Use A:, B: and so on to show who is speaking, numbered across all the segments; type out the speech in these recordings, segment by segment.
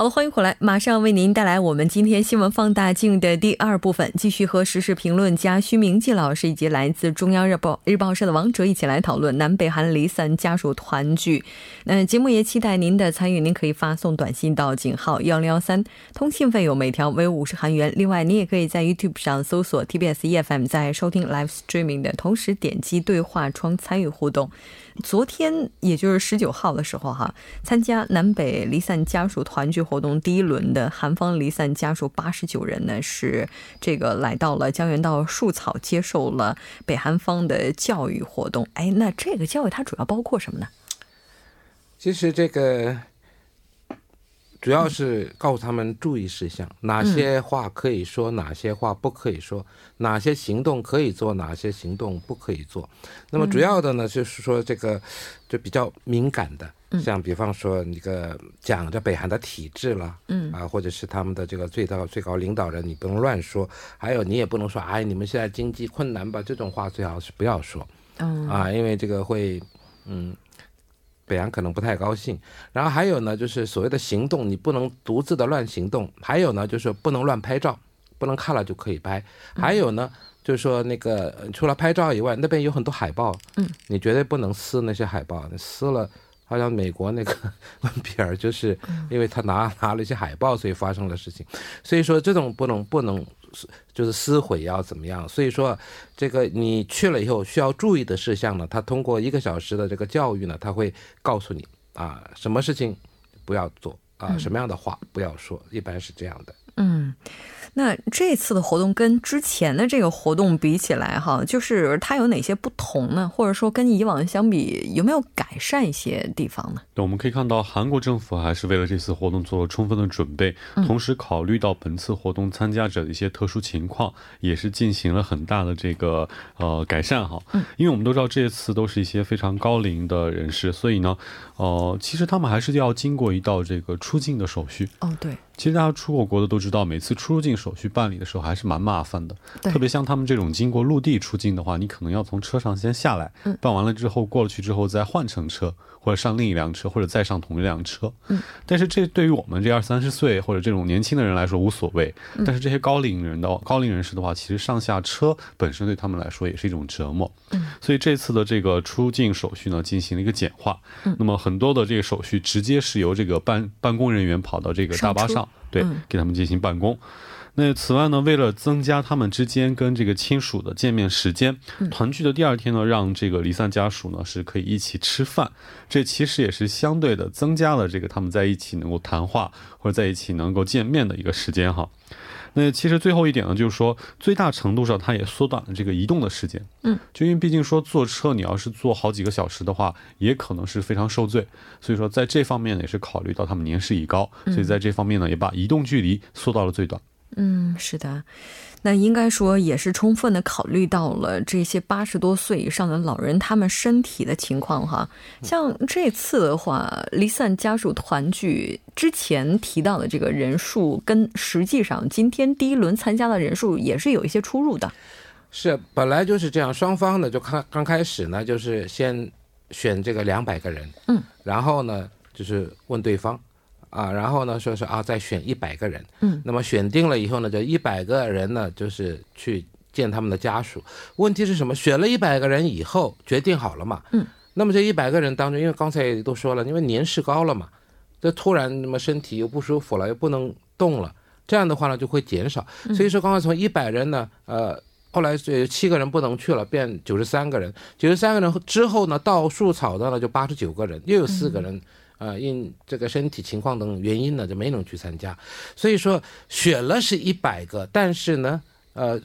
A: 好了，欢迎回来，马上为您带来我们今天新闻放大镜的第二部分，继续和时事评论家徐明季老师以及来自中央日报日报社的王哲一起来讨论南北韩离散家属团聚。那节目也期待您的参与，您可以发送短信到井号幺零幺三，通信费用每条为五十韩元。另外，您也可以在 YouTube 上搜索 TBS EFM，在收听 Live Streaming 的同时点击对话窗参与互动。昨天，也就是十九号的时候，哈，参加南北离散家属团聚活动第一轮的韩方离散家属八十九人呢，是这个来到了江原道树草，接受了北韩方的教育活动。哎，那这个教育它主要包括什么呢？
B: 其实这个。主要是告诉他们注意事项，哪些话可以说，哪些话不可以说，哪些行动可以做，哪些行动不可以做。那么主要的呢，就是说这个就比较敏感的，像比方说那个讲着北韩的体制了，嗯啊，或者是他们的这个最高最高领导人，你不能乱说。还有你也不能说，哎，你们现在经济困难吧？这种话最好是不要说，啊，因为这个会，嗯。北洋可能不太高兴，然后还有呢，就是所谓的行动，你不能独自的乱行动；还有呢，就是不能乱拍照，不能看了就可以拍；还有呢，就是说那个除了拍照以外，那边有很多海报，嗯，你绝对不能撕那些海报，你撕了。好像美国那个文比尔就是因为他拿拿了一些海报，所以发生了事情。所以说这种不能不能就是撕毁要怎么样？所以说这个你去了以后需要注意的事项呢，他通过一个小时的这个教育呢，他会告诉你啊，什么事情不要做啊，什么样的话不要说，一般是这样的。嗯。
A: 那这次的活动跟之前的这个活动比起来，哈，就是它有哪些不同呢？或者说跟以往相比，有没有改善一些地方呢？
C: 对，我们可以看到，韩国政府还是为了这次活动做了充分的准备，同时考虑到本次活动参加者的一些特殊情况，也是进行了很大的这个呃改善哈。嗯，因为我们都知道这次都是一些非常高龄的人士，所以呢，呃，其实他们还是要经过一道这个出境的手续。
A: 哦，对。
C: 其实大家出过国的都知道，每次出入境手续办理的时候还是蛮麻烦的。特别像他们这种经过陆地出境的话，你可能要从车上先下来，办完了之后过了去之后再换乘车。或者上另一辆车，或者再上同一辆车。嗯，但是这对于我们这二三十岁或者这种年轻的人来说无所谓。但是这些高龄人的高龄人士的话，其实上下车本身对他们来说也是一种折磨。嗯，所以这次的这个出境手续呢，进行了一个简化。嗯，那么很多的这个手续直接是由这个办办公人员跑到这个大巴上，对，给他们进行办公。那此外呢，为了增加他们之间跟这个亲属的见面时间，团聚的第二天呢，让这个离散家属呢是可以一起吃饭，这其实也是相对的增加了这个他们在一起能够谈话或者在一起能够见面的一个时间哈。那其实最后一点呢，就是说最大程度上它也缩短了这个移动的时间，嗯，就因为毕竟说坐车你要是坐好几个小时的话，也可能是非常受罪，所以说在这方面呢也是考虑到他们年事已高，所以在这方面呢也把移动距离缩到了最短。
A: 嗯，是的，那应该说也是充分的考虑到了这些八十多岁以上的老人他们身体的情况哈。像这次的话，离散家属团聚之前提到的这个人数，跟实际上今天第一轮参加的人数也是有一些出入的。
B: 是，本来就是这样，双方呢就刚刚开始呢，就是先选这个两百个人，嗯，然后呢就是问对方。啊，然后呢，说是啊，再选一百个人，嗯，那么选定了以后呢，就一百个人呢，就是去见他们的家属。问题是什么？选了一百个人以后，决定好了嘛，嗯，那么这一百个人当中，因为刚才都说了，因为年事高了嘛，这突然那么身体又不舒服了，又不能动了，这样的话呢，就会减少。所以说，刚刚从一百人呢，呃，后来这七个人不能去了，变九十三个人，九十三个人之后呢，到树草的呢就八十九个人，又有四个人。呃，因这个身体情况等原因呢，就没能去参加。所以说选了是一百个，但是呢，呃，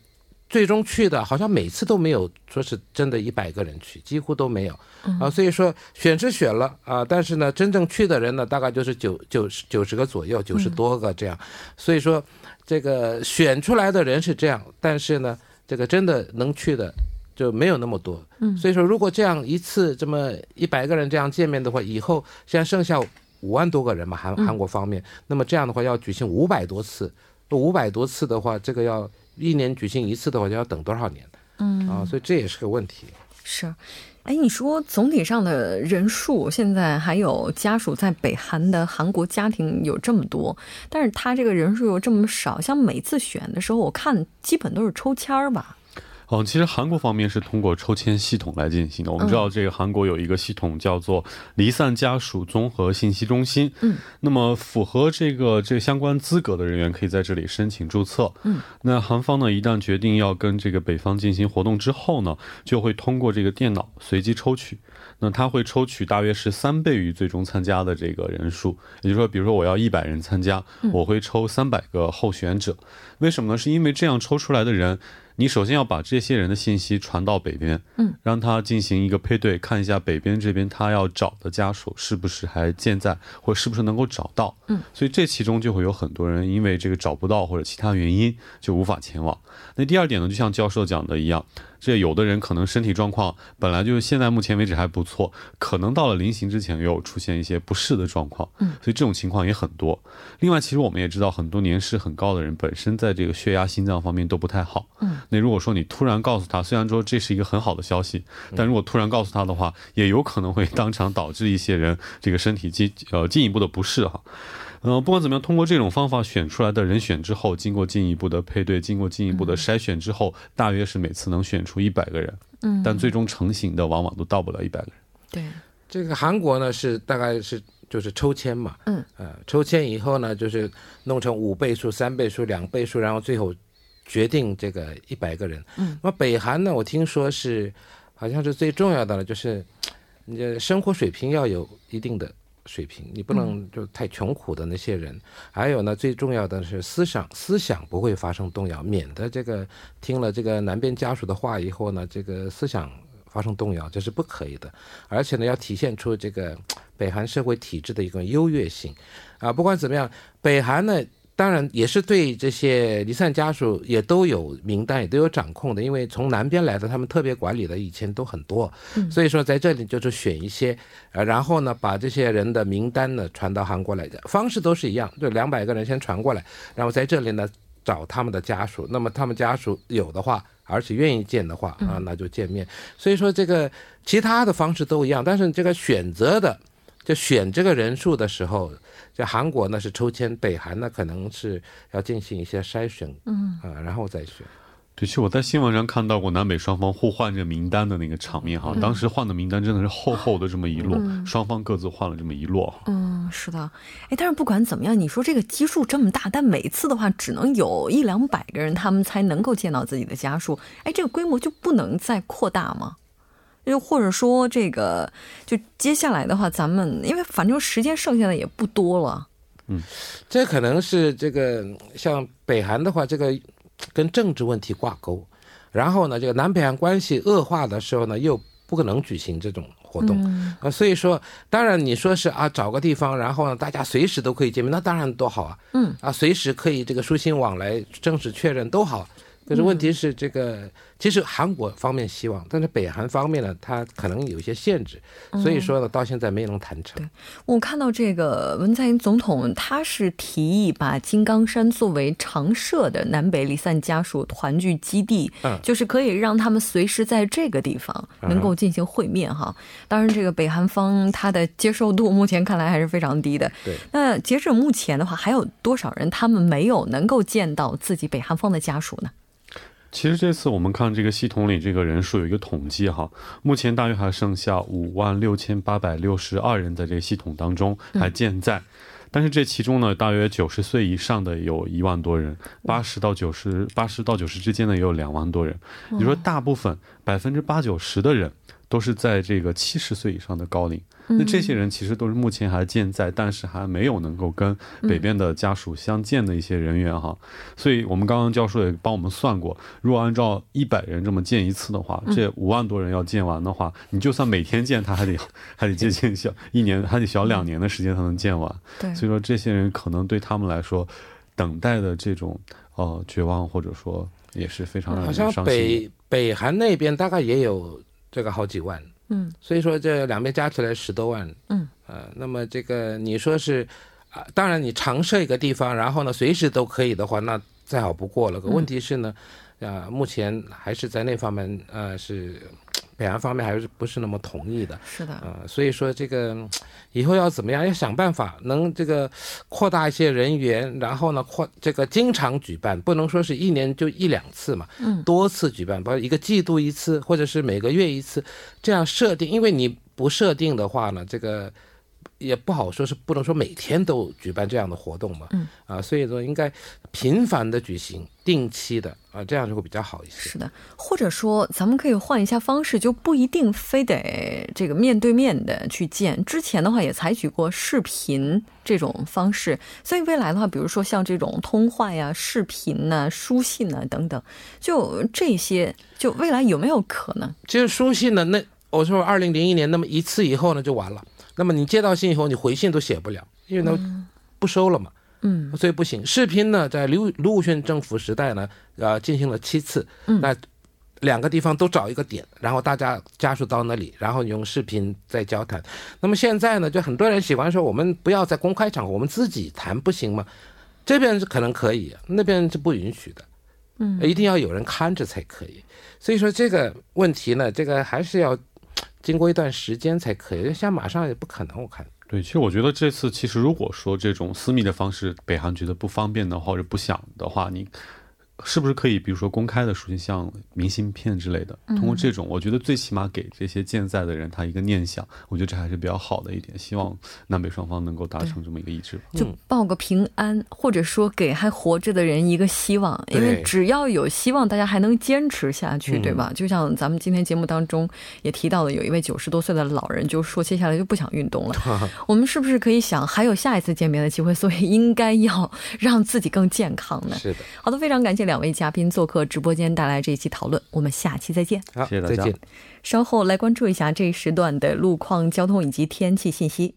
B: 最终去的，好像每次都没有说是真的一百个人去，几乎都没有啊。所以说选是选了啊，但是呢，真正去的人呢，大概就是九九十九十个左右，九十多个这样。所以说这个选出来的人是这样，但是呢，这个真的能去的就没有那么多。嗯，所以说如果这样一次这么一百个人这样见面的话，以后现在剩下五万多个人嘛，韩韩国方面，那么这样的话要举行五百多次，五百多次的话，这个要。一年举行一次的话，就要等多少年？嗯啊，所以这也是个问题。
A: 是，哎，你说总体上的人数，现在还有家属在北韩的韩国家庭有这么多，但是他这个人数又这么少，像每次选的时候，我看基本都是抽签儿吧。
C: 嗯，其实韩国方面是通过抽签系统来进行的。我们知道，这个韩国有一个系统叫做离散家属综合信息中心。嗯，那么符合这个这相关资格的人员可以在这里申请注册。嗯，那韩方呢，一旦决定要跟这个北方进行活动之后呢，就会通过这个电脑随机抽取。那他会抽取大约是三倍于最终参加的这个人数，也就是说，比如说我要一百人参加，我会抽三百个候选者。为什么呢？是因为这样抽出来的人。你首先要把这些人的信息传到北边，嗯，让他进行一个配对，看一下北边这边他要找的家属是不是还健在，或是不是能够找到，嗯，所以这其中就会有很多人因为这个找不到或者其他原因就无法前往。那第二点呢，就像教授讲的一样。这有的人可能身体状况本来就现在目前为止还不错，可能到了临行之前又出现一些不适的状况，嗯，所以这种情况也很多。另外，其实我们也知道，很多年事很高的人本身在这个血压、心脏方面都不太好，嗯，那如果说你突然告诉他，虽然说这是一个很好的消息，但如果突然告诉他的话，也有可能会当场导致一些人这个身体进呃进一步的不适哈。嗯，不管怎么样，通过这种方法选出来的人选之后，经过进一步的配对，经过进一步的筛选之后，大约是每次能选出一百个人。嗯，但最终成型的往往都到不了一百个人。
A: 对，
B: 这个韩国呢是大概是就是抽签嘛。嗯。呃，抽签以后呢，就是弄成五倍数、三倍数、两倍数，然后最后决定这个一百个人。嗯。那么北韩呢，我听说是好像是最重要的了，就是你的生活水平要有一定的。水平，你不能就太穷苦的那些人。还有呢，最重要的是思想，思想不会发生动摇，免得这个听了这个南边家属的话以后呢，这个思想发生动摇，这是不可以的。而且呢，要体现出这个北韩社会体制的一个优越性。啊，不管怎么样，北韩呢。当然也是对这些离散家属也都有名单，也都有掌控的，因为从南边来的，他们特别管理的以前都很多，所以说在这里就是选一些，呃，然后呢把这些人的名单呢传到韩国来的方式都是一样，就两百个人先传过来，然后在这里呢找他们的家属，那么他们家属有的话，而且愿意见的话啊，那就见面。所以说这个其他的方式都一样，但是这个选择的就选这个人数的时候。在韩国呢是抽签，北韩呢可能是要进行一些筛选，嗯啊，然后再选。
C: 的确，我在新闻上看到过南北双方互换这名单的那个场面哈，当时换的名单真的是厚厚的这么一摞，双方各自换了这么一摞。
A: 嗯，是的，哎，但是不管怎么样，你说这个基数这么大，但每次的话只能有一两百个人，他们才能够见到自己的家属，哎，这个规模就不能再扩大吗？又或者说，这个就接下来的话，咱们因为反正时间剩下的也不多了。
B: 嗯，这可能是这个像北韩的话，这个跟政治问题挂钩。然后呢，这个南北韩关系恶化的时候呢，又不可能举行这种活动啊。所以说，当然你说是啊，找个地方，然后呢，大家随时都可以见面，那当然多好啊。嗯啊，随时可以这个书信往来、正式确认都好。可是问题是这个。其实韩国方面希望，但是北韩方面呢，它可能有一些限制，所以说呢，到现在没能谈成。
A: 对我看到这个文在寅总统，他是提议把金刚山作为常设的南北离散家属团聚基地，嗯，就是可以让他们随时在这个地方能够进行会面哈。当然，这个北韩方他的接受度目前看来还是非常低的。
B: 对，
A: 那截至目前的话，还有多少人他们没有能够见到自己北韩方的家属呢？
C: 其实这次我们看这个系统里这个人数有一个统计哈，目前大约还剩下五万六千八百六十二人在这个系统当中还健在，但是这其中呢，大约九十岁以上的有一万多人，八十到九十八十到九十之间的也有两万多人，你说大部分百分之八九十的人都是在这个七十岁以上的高龄。那这些人其实都是目前还健在，但是还没有能够跟北边的家属相见的一些人员哈。所以我们刚刚教授也帮我们算过，如果按照一百人这么见一次的话，这五万多人要见完的话，你就算每天见他，还得 还得接近小一年，还得小两年的时间才能见完。
A: 对，
C: 所以说这些人可能对他们来说，等待的这种呃绝望或者说也是非常让人伤心。
B: 好像北北韩那边大概也有这个好几万。嗯，所以说这两边加起来十多万，嗯，呃，那么这个你说是，啊，当然你常设一个地方，然后呢随时都可以的话，那再好不过了。可问题是呢，啊，目前还是在那方面，呃，是。北韩方面还是不是那么同意的？
A: 是的，
B: 呃，所以说这个以后要怎么样？要想办法能这个扩大一些人员，然后呢扩这个经常举办，不能说是一年就一两次嘛，嗯，多次举办，包括一个季度一次，或者是每个月一次，这样设定。因为你不设定的话呢，这个。也不好说，是不能说每天都举办这样的活动嘛？嗯啊，所以说应该频繁的举行，定期的啊，这样就会比较好一些。
A: 是的，或者说咱们可以换一下方式，就不一定非得这个面对面的去见。之前的话也采取过视频这种方式，所以未来的话，比如说像这种通话呀、视频呐、书信呐等等，就这些，就未来有没有可能？
B: 其实书信呢，那我说二零零一年那么一次以后呢，就完了。那么你接到信以后，你回信都写不了，因为呢不收了嘛，嗯，所以不行。视频呢，在卢卢武铉政府时代呢，呃，进行了七次，那两个地方都找一个点，然后大家家属到那里，然后你用视频再交谈。那么现在呢，就很多人喜欢说，我们不要在公开场合，我们自己谈不行吗？这边是可能可以，那边是不允许的，嗯，一定要有人看着才可以。所以说这个问题呢，这个还是要。经过一段时间才可以，像马上也不可能。我看，
C: 对，其实我觉得这次其实如果说这种私密的方式，北航觉得不方便的话或者不想的话，你。是不是可以，比如说公开的属性，像明信片之类的，通过这种，我觉得最起码给这些健在的人他一个念想，我觉得这还是比较好的一点。希望南北双方能够达成这么一个一致，
A: 就报个平安，或者说给还活着的人一个希望。因为只要有希望，大家还能坚持下去，对吧？就像咱们今天节目当中也提到了，有一位九十多岁的老人就说，接下来就不想运动了。我们是不是可以想，还有下一次见面的机会，所以应该要 让自己更健康呢？
B: 是的。
A: 好的，非常感谢两。两位嘉宾做客直播间，带来这一期讨论。我们下期再见。
B: 好，谢谢大家。
A: 稍后来关注一下这一时段的路况、交通以及天气信息。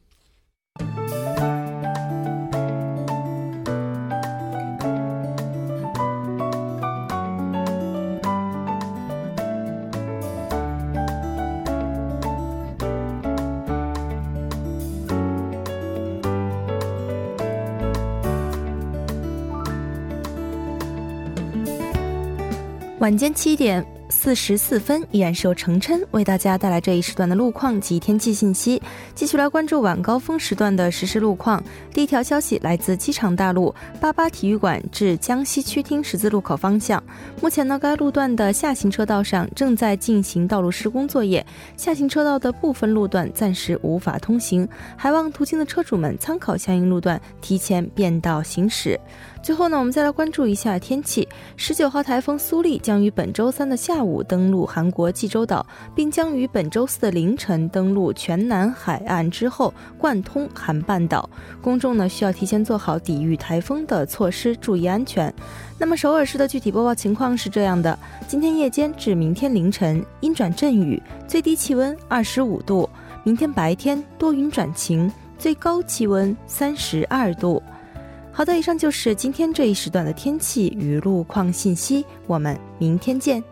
D: 晚间七点四十四分，依然是由程琛为大家带来这一时段的路况及天气信息。继续来关注晚高峰时段的实时路况。第一条消息来自机场大路八八体育馆至江西区厅十字路口方向，目前呢，该路段的下行车道上正在进行道路施工作业，下行车道的部分路段暂时无法通行，还望途经的车主们参考相应路段，提前变道行驶。最后呢，我们再来关注一下天气。十九号台风苏力将于本周三的下下午登陆韩国济州岛，并将于本周四的凌晨登陆全南海岸之后贯通韩半岛。公众呢需要提前做好抵御台风的措施，注意安全。那么首尔市的具体播报情况是这样的：今天夜间至明天凌晨阴转阵雨，最低气温二十五度；明天白天多云转晴，最高气温三十二度。好的，以上就是今天这一时段的天气与路况信息，我们明天见。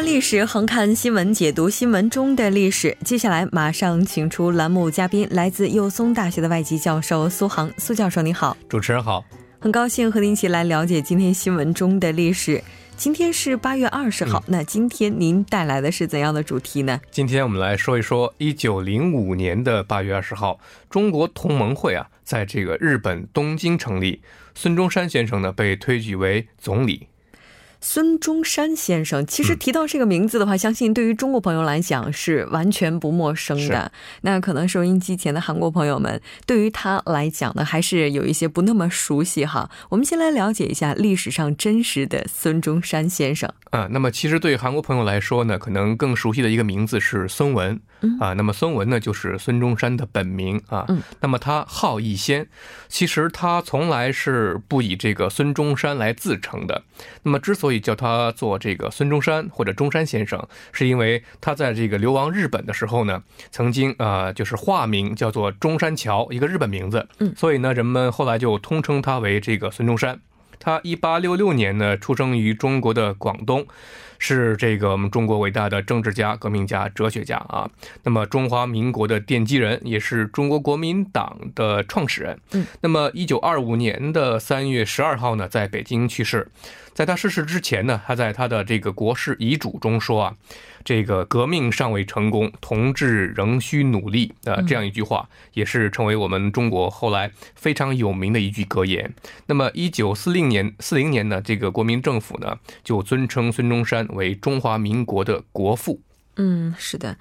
A: 历史横看新闻，解读新闻中的历史。接下来马上请出栏目嘉宾，来自幼松大学的外籍教授苏杭。苏教授您好，
E: 主持人好，
A: 很高兴和您一起来了解今天新闻中的历史。今天是八月二十号，那今天您带来的是怎样的主题呢？
E: 今天我们来说一说一九零五年的八月二十号，中国同盟会啊，在这个日本东京成立，孙中山先生呢被推举为总理。
A: 孙中山先生，其实提到这个名字的话，相信对于中国朋友来讲是完全不陌生的。那可能收音机前的韩国朋友们，对于他来讲呢，还是有一些不那么熟悉哈。我们先来了解一下历史上真实的孙中山先生
E: 啊。那么，其实对韩国朋友来说呢，可能更熟悉的一个名字是孙文啊。那么，孙文呢，就是孙中山的本名啊。那么，他号逸仙，其实他从来是不以这个孙中山来自称的。那么，之所以叫他做这个孙中山或者中山先生，是因为他在这个流亡日本的时候呢，曾经啊就是化名叫做中山桥，一个日本名字。嗯，所以呢，人们后来就通称他为这个孙中山。他一八六六年呢，出生于中国的广东。是这个我们中国伟大的政治家、革命家、哲学家啊。那么中华民国的奠基人，也是中国国民党的创始人。嗯。那么一九二五年的三月十二号呢，在北京去世。在他逝世之前呢，他在他的这个国事遗嘱中说啊。这个革命尚未成功，同志仍需努力啊！这样一句话也是成为我们中国后来非常有名的一句格言。那么，一九四零年四零年呢，这个国民政府呢就尊称孙中山为中华民国的国父。
A: 嗯，是的。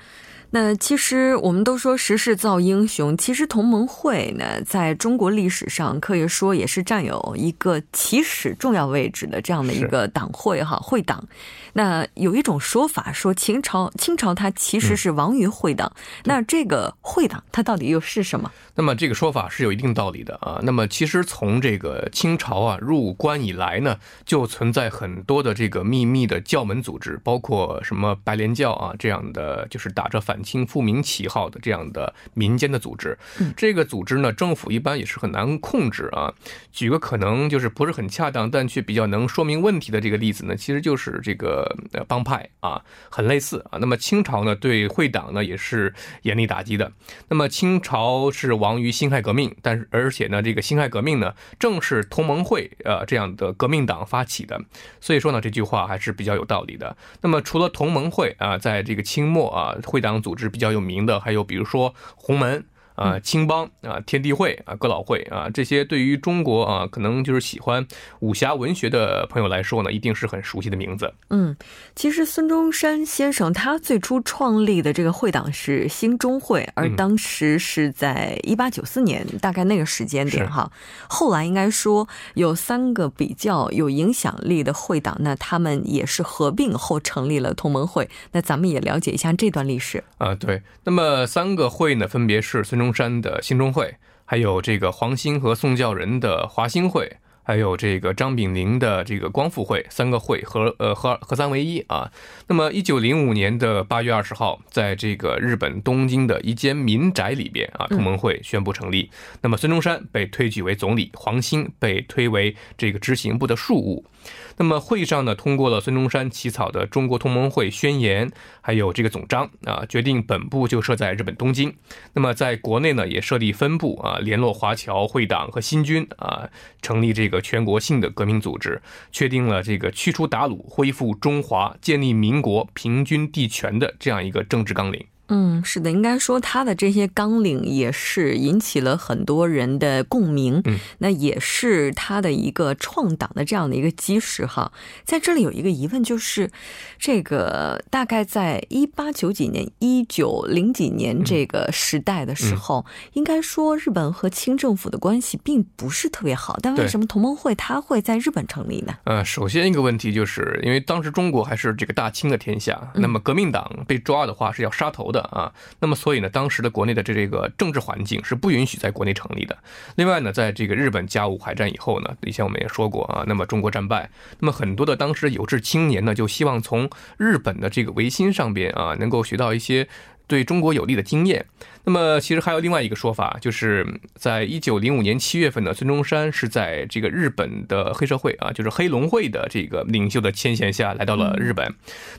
A: 那其实我们都说时势造英雄，其实同盟会呢，在中国历史上可以说也是占有一个起始重要位置的这样的一个党会哈会党。那有一种说法说秦朝清朝它其实是亡于会党，那这个会党它到底又是什么？
E: 那么这个说法是有一定道理的啊。那么其实从这个清朝啊入关以来呢，就存在很多的这个秘密的教门组织，包括什么白莲教啊这样的，就是打着反清复明旗号的这样的民间的组织。这个组织呢，政府一般也是很难控制啊。举个可能就是不是很恰当，但却比较能说明问题的这个例子呢，其实就是这个。呃，帮派啊，很类似啊。那么清朝呢，对会党呢也是严厉打击的。那么清朝是亡于辛亥革命，但是而且呢，这个辛亥革命呢，正是同盟会呃这样的革命党发起的。所以说呢，这句话还是比较有道理的。那么除了同盟会啊，在这个清末啊，会党组织比较有名的，还有比如说红门。啊，青帮啊，天地会啊，哥老会啊，这些对于中国啊，可能就是喜欢武侠文学的朋友来说呢，一定是很熟悉的名字。
A: 嗯，其实孙中山先生他最初创立的这个会党是兴中会，而当时是在一八九四年，大概那个时间点哈。后来应该说有三个比较有影响力的会党，那他们也是合并后成立了同盟会。那咱们也了解一下这段历史
E: 啊。对，那么三个会呢，分别是孙中。中山的兴中会，还有这个黄兴和宋教仁的华兴会，还有这个张炳麟的这个光复会，三个会合呃合合三为一啊。那么，一九零五年的八月二十号，在这个日本东京的一间民宅里边啊，同盟会宣布成立。那么，孙中山被推举为总理，黄兴被推为这个执行部的庶务。那么会上呢，通过了孙中山起草的《中国同盟会宣言》，还有这个总章啊，决定本部就设在日本东京。那么在国内呢，也设立分部啊，联络华侨会党和新军啊，成立这个全国性的革命组织，确定了这个驱除鞑虏、恢复中华、建立民国、平均地权的这样一个政治纲领。
A: 嗯，是的，应该说他的这些纲领也是引起了很多人的共鸣。嗯，那也是他的一个创党的这样的一个基石哈。在这里有一个疑问，就是这个大概在一八九几年、一九零几年这个时代的时候，应该说日本和清政府的关系并不是特别好。但为什么同盟会它会在日本成立呢？
E: 呃，首先一个问题就是因为当时中国还是这个大清的天下，那么革命党被抓的话是要杀头的。的啊，那么所以呢，当时的国内的这这个政治环境是不允许在国内成立的。另外呢，在这个日本甲午海战以后呢，以前我们也说过啊，那么中国战败，那么很多的当时有志青年呢，就希望从日本的这个维新上边啊，能够学到一些对中国有利的经验。那么，其实还有另外一个说法，就是在一九零五年七月份呢，孙中山是在这个日本的黑社会啊，就是黑龙会的这个领袖的牵线下来到了日本，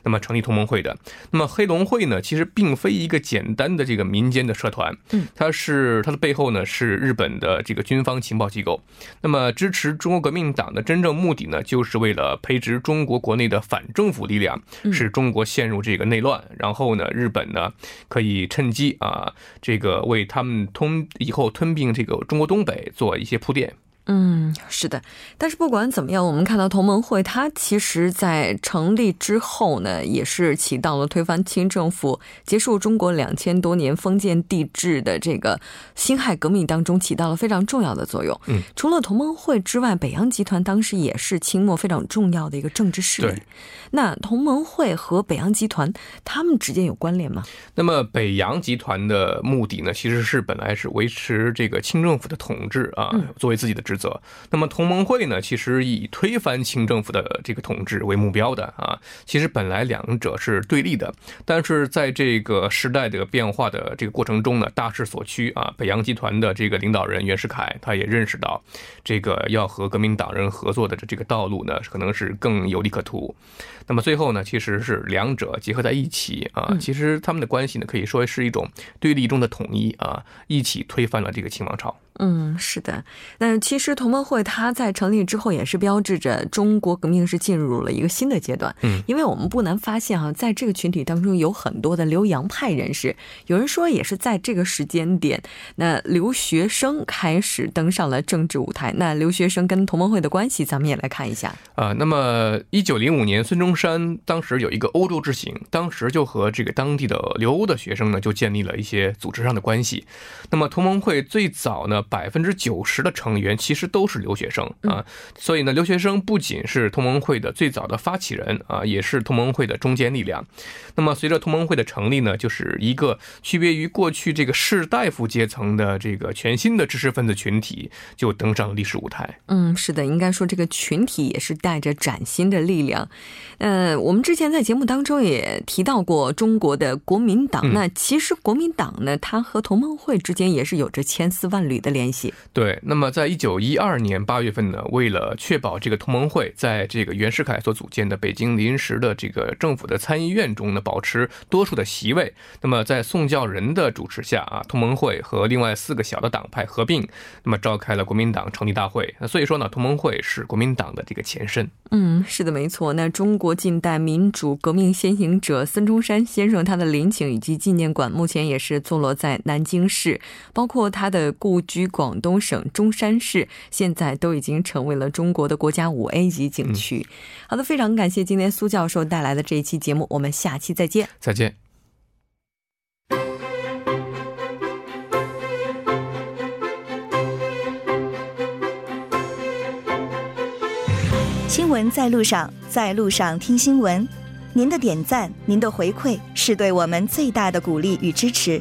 E: 那么成立同盟会的。那么黑龙会呢，其实并非一个简单的这个民间的社团，嗯，它是它的背后呢是日本的这个军方情报机构。那么支持中国革命党的真正目的呢，就是为了培植中国国内的反政府力量，使中国陷入这个内乱，然后呢，日本呢可以趁机啊。这个为他们吞以后吞并这个中国东北做一些铺垫。
A: 嗯，是的，但是不管怎么样，我们看到同盟会，它其实在成立之后呢，也是起到了推翻清政府、结束中国两千多年封建帝制的这个辛亥革命当中起到了非常重要的作用。嗯，除了同盟会之外，北洋集团当时也是清末非常重要的一个政治势力。那同盟会和北洋集团他们之间有关联吗？
E: 那么北洋集团的目的呢，其实是本来是维持这个清政府的统治啊，作为自己的职。责。那么同盟会呢，其实以推翻清政府的这个统治为目标的啊。其实本来两者是对立的，但是在这个时代的变化的这个过程中呢，大势所趋啊。北洋集团的这个领导人袁世凯，他也认识到这个要和革命党人合作的这个道路呢，可能是更有利可图。那么最后呢，其实是两者结合在一起啊。其实他们的关系呢，可以说是一种对立中的统一啊，一起推翻了这个清王朝。
A: 嗯，是的。那其实同盟会它在成立之后，也是标志着中国革命是进入了一个新的阶段。嗯，因为我们不难发现哈，在这个群体当中有很多的留洋派人士。有人说，也是在这个时间点，那留学生开始登上了政治舞台。那留学生跟同盟会的关系，咱们也来看一下
E: 啊。那么，一九零五年，孙中山当时有一个欧洲之行，当时就和这个当地的留欧的学生呢，就建立了一些组织上的关系。那么，同盟会最早呢。百分之九十的成员其实都是留学生啊，所以呢，留学生不仅是同盟会的最早的发起人啊，也是同盟会的中坚力量。那么，随着同盟会的成立呢，就是一个区别于过去这个士大夫阶层的这个全新的知识分子群体就登上了历史舞台。
A: 嗯，是的，应该说这个群体也是带着崭新的力量。呃，我们之前在节目当中也提到过中国的国民党，那其实国民党呢，它和同盟会之间也是有着千丝万缕的。联系
E: 对，那么在一九一一二年八月份呢，为了确保这个同盟会在这个袁世凯所组建的北京临时的这个政府的参议院中呢，保持多数的席位，那么在宋教仁的主持下啊，同盟会和另外四个小的党派合并，那么召开了国民党成立大会。那所以说呢，同盟会是国民党的这个前身。
A: 嗯，是的，没错。那中国近代民主革命先行者孙中山先生他的陵寝以及纪念馆，目前也是坐落在南京市，包括他的故居。广东省中山市现在都已经成为了中国的国家五 A 级景区。好的，非常感谢今天苏教授带来的这一期节目，我们下期再见。
E: 再见。
F: 新闻在路上，在路上听新闻。您的点赞，您的回馈，是对我们最大的鼓励与支持。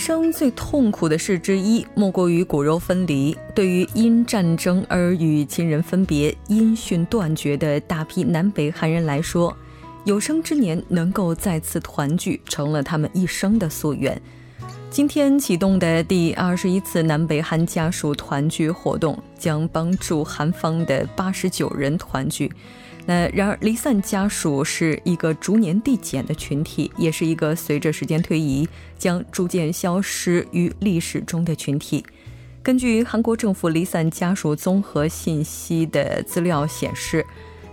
A: 生最痛苦的事之一，莫过于骨肉分离。对于因战争而与亲人分别、音讯断绝的大批南北韩人来说，有生之年能够再次团聚，成了他们一生的夙愿。今天启动的第二十一次南北韩家属团聚活动，将帮助韩方的八十九人团聚。那然而，离散家属是一个逐年递减的群体，也是一个随着时间推移将逐渐消失于历史中的群体。根据韩国政府离散家属综合信息的资料显示，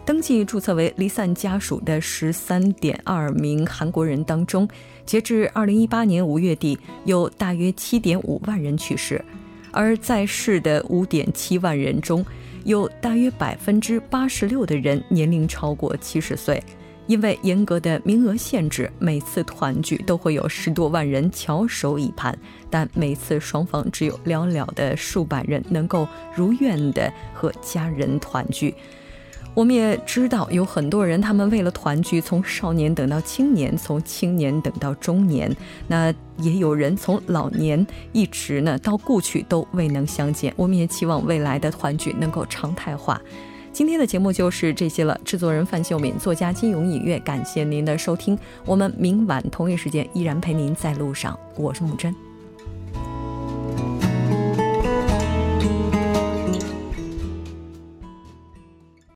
A: 登记注册为离散家属的十三点二名韩国人当中，截至二零一八年五月底，有大约七点五万人去世，而在世的五点七万人中。有大约百分之八十六的人年龄超过七十岁，因为严格的名额限制，每次团聚都会有十多万人翘首以盼，但每次双方只有寥寥的数百人能够如愿的和家人团聚。我们也知道有很多人，他们为了团聚，从少年等到青年，从青年等到中年，那也有人从老年一直呢到故去都未能相见。我们也期望未来的团聚能够常态化。今天的节目就是这些了。制作人范秀敏，作家金永隐月，感谢您的收听。我们明晚同一时间依然陪您在路上。我是木真。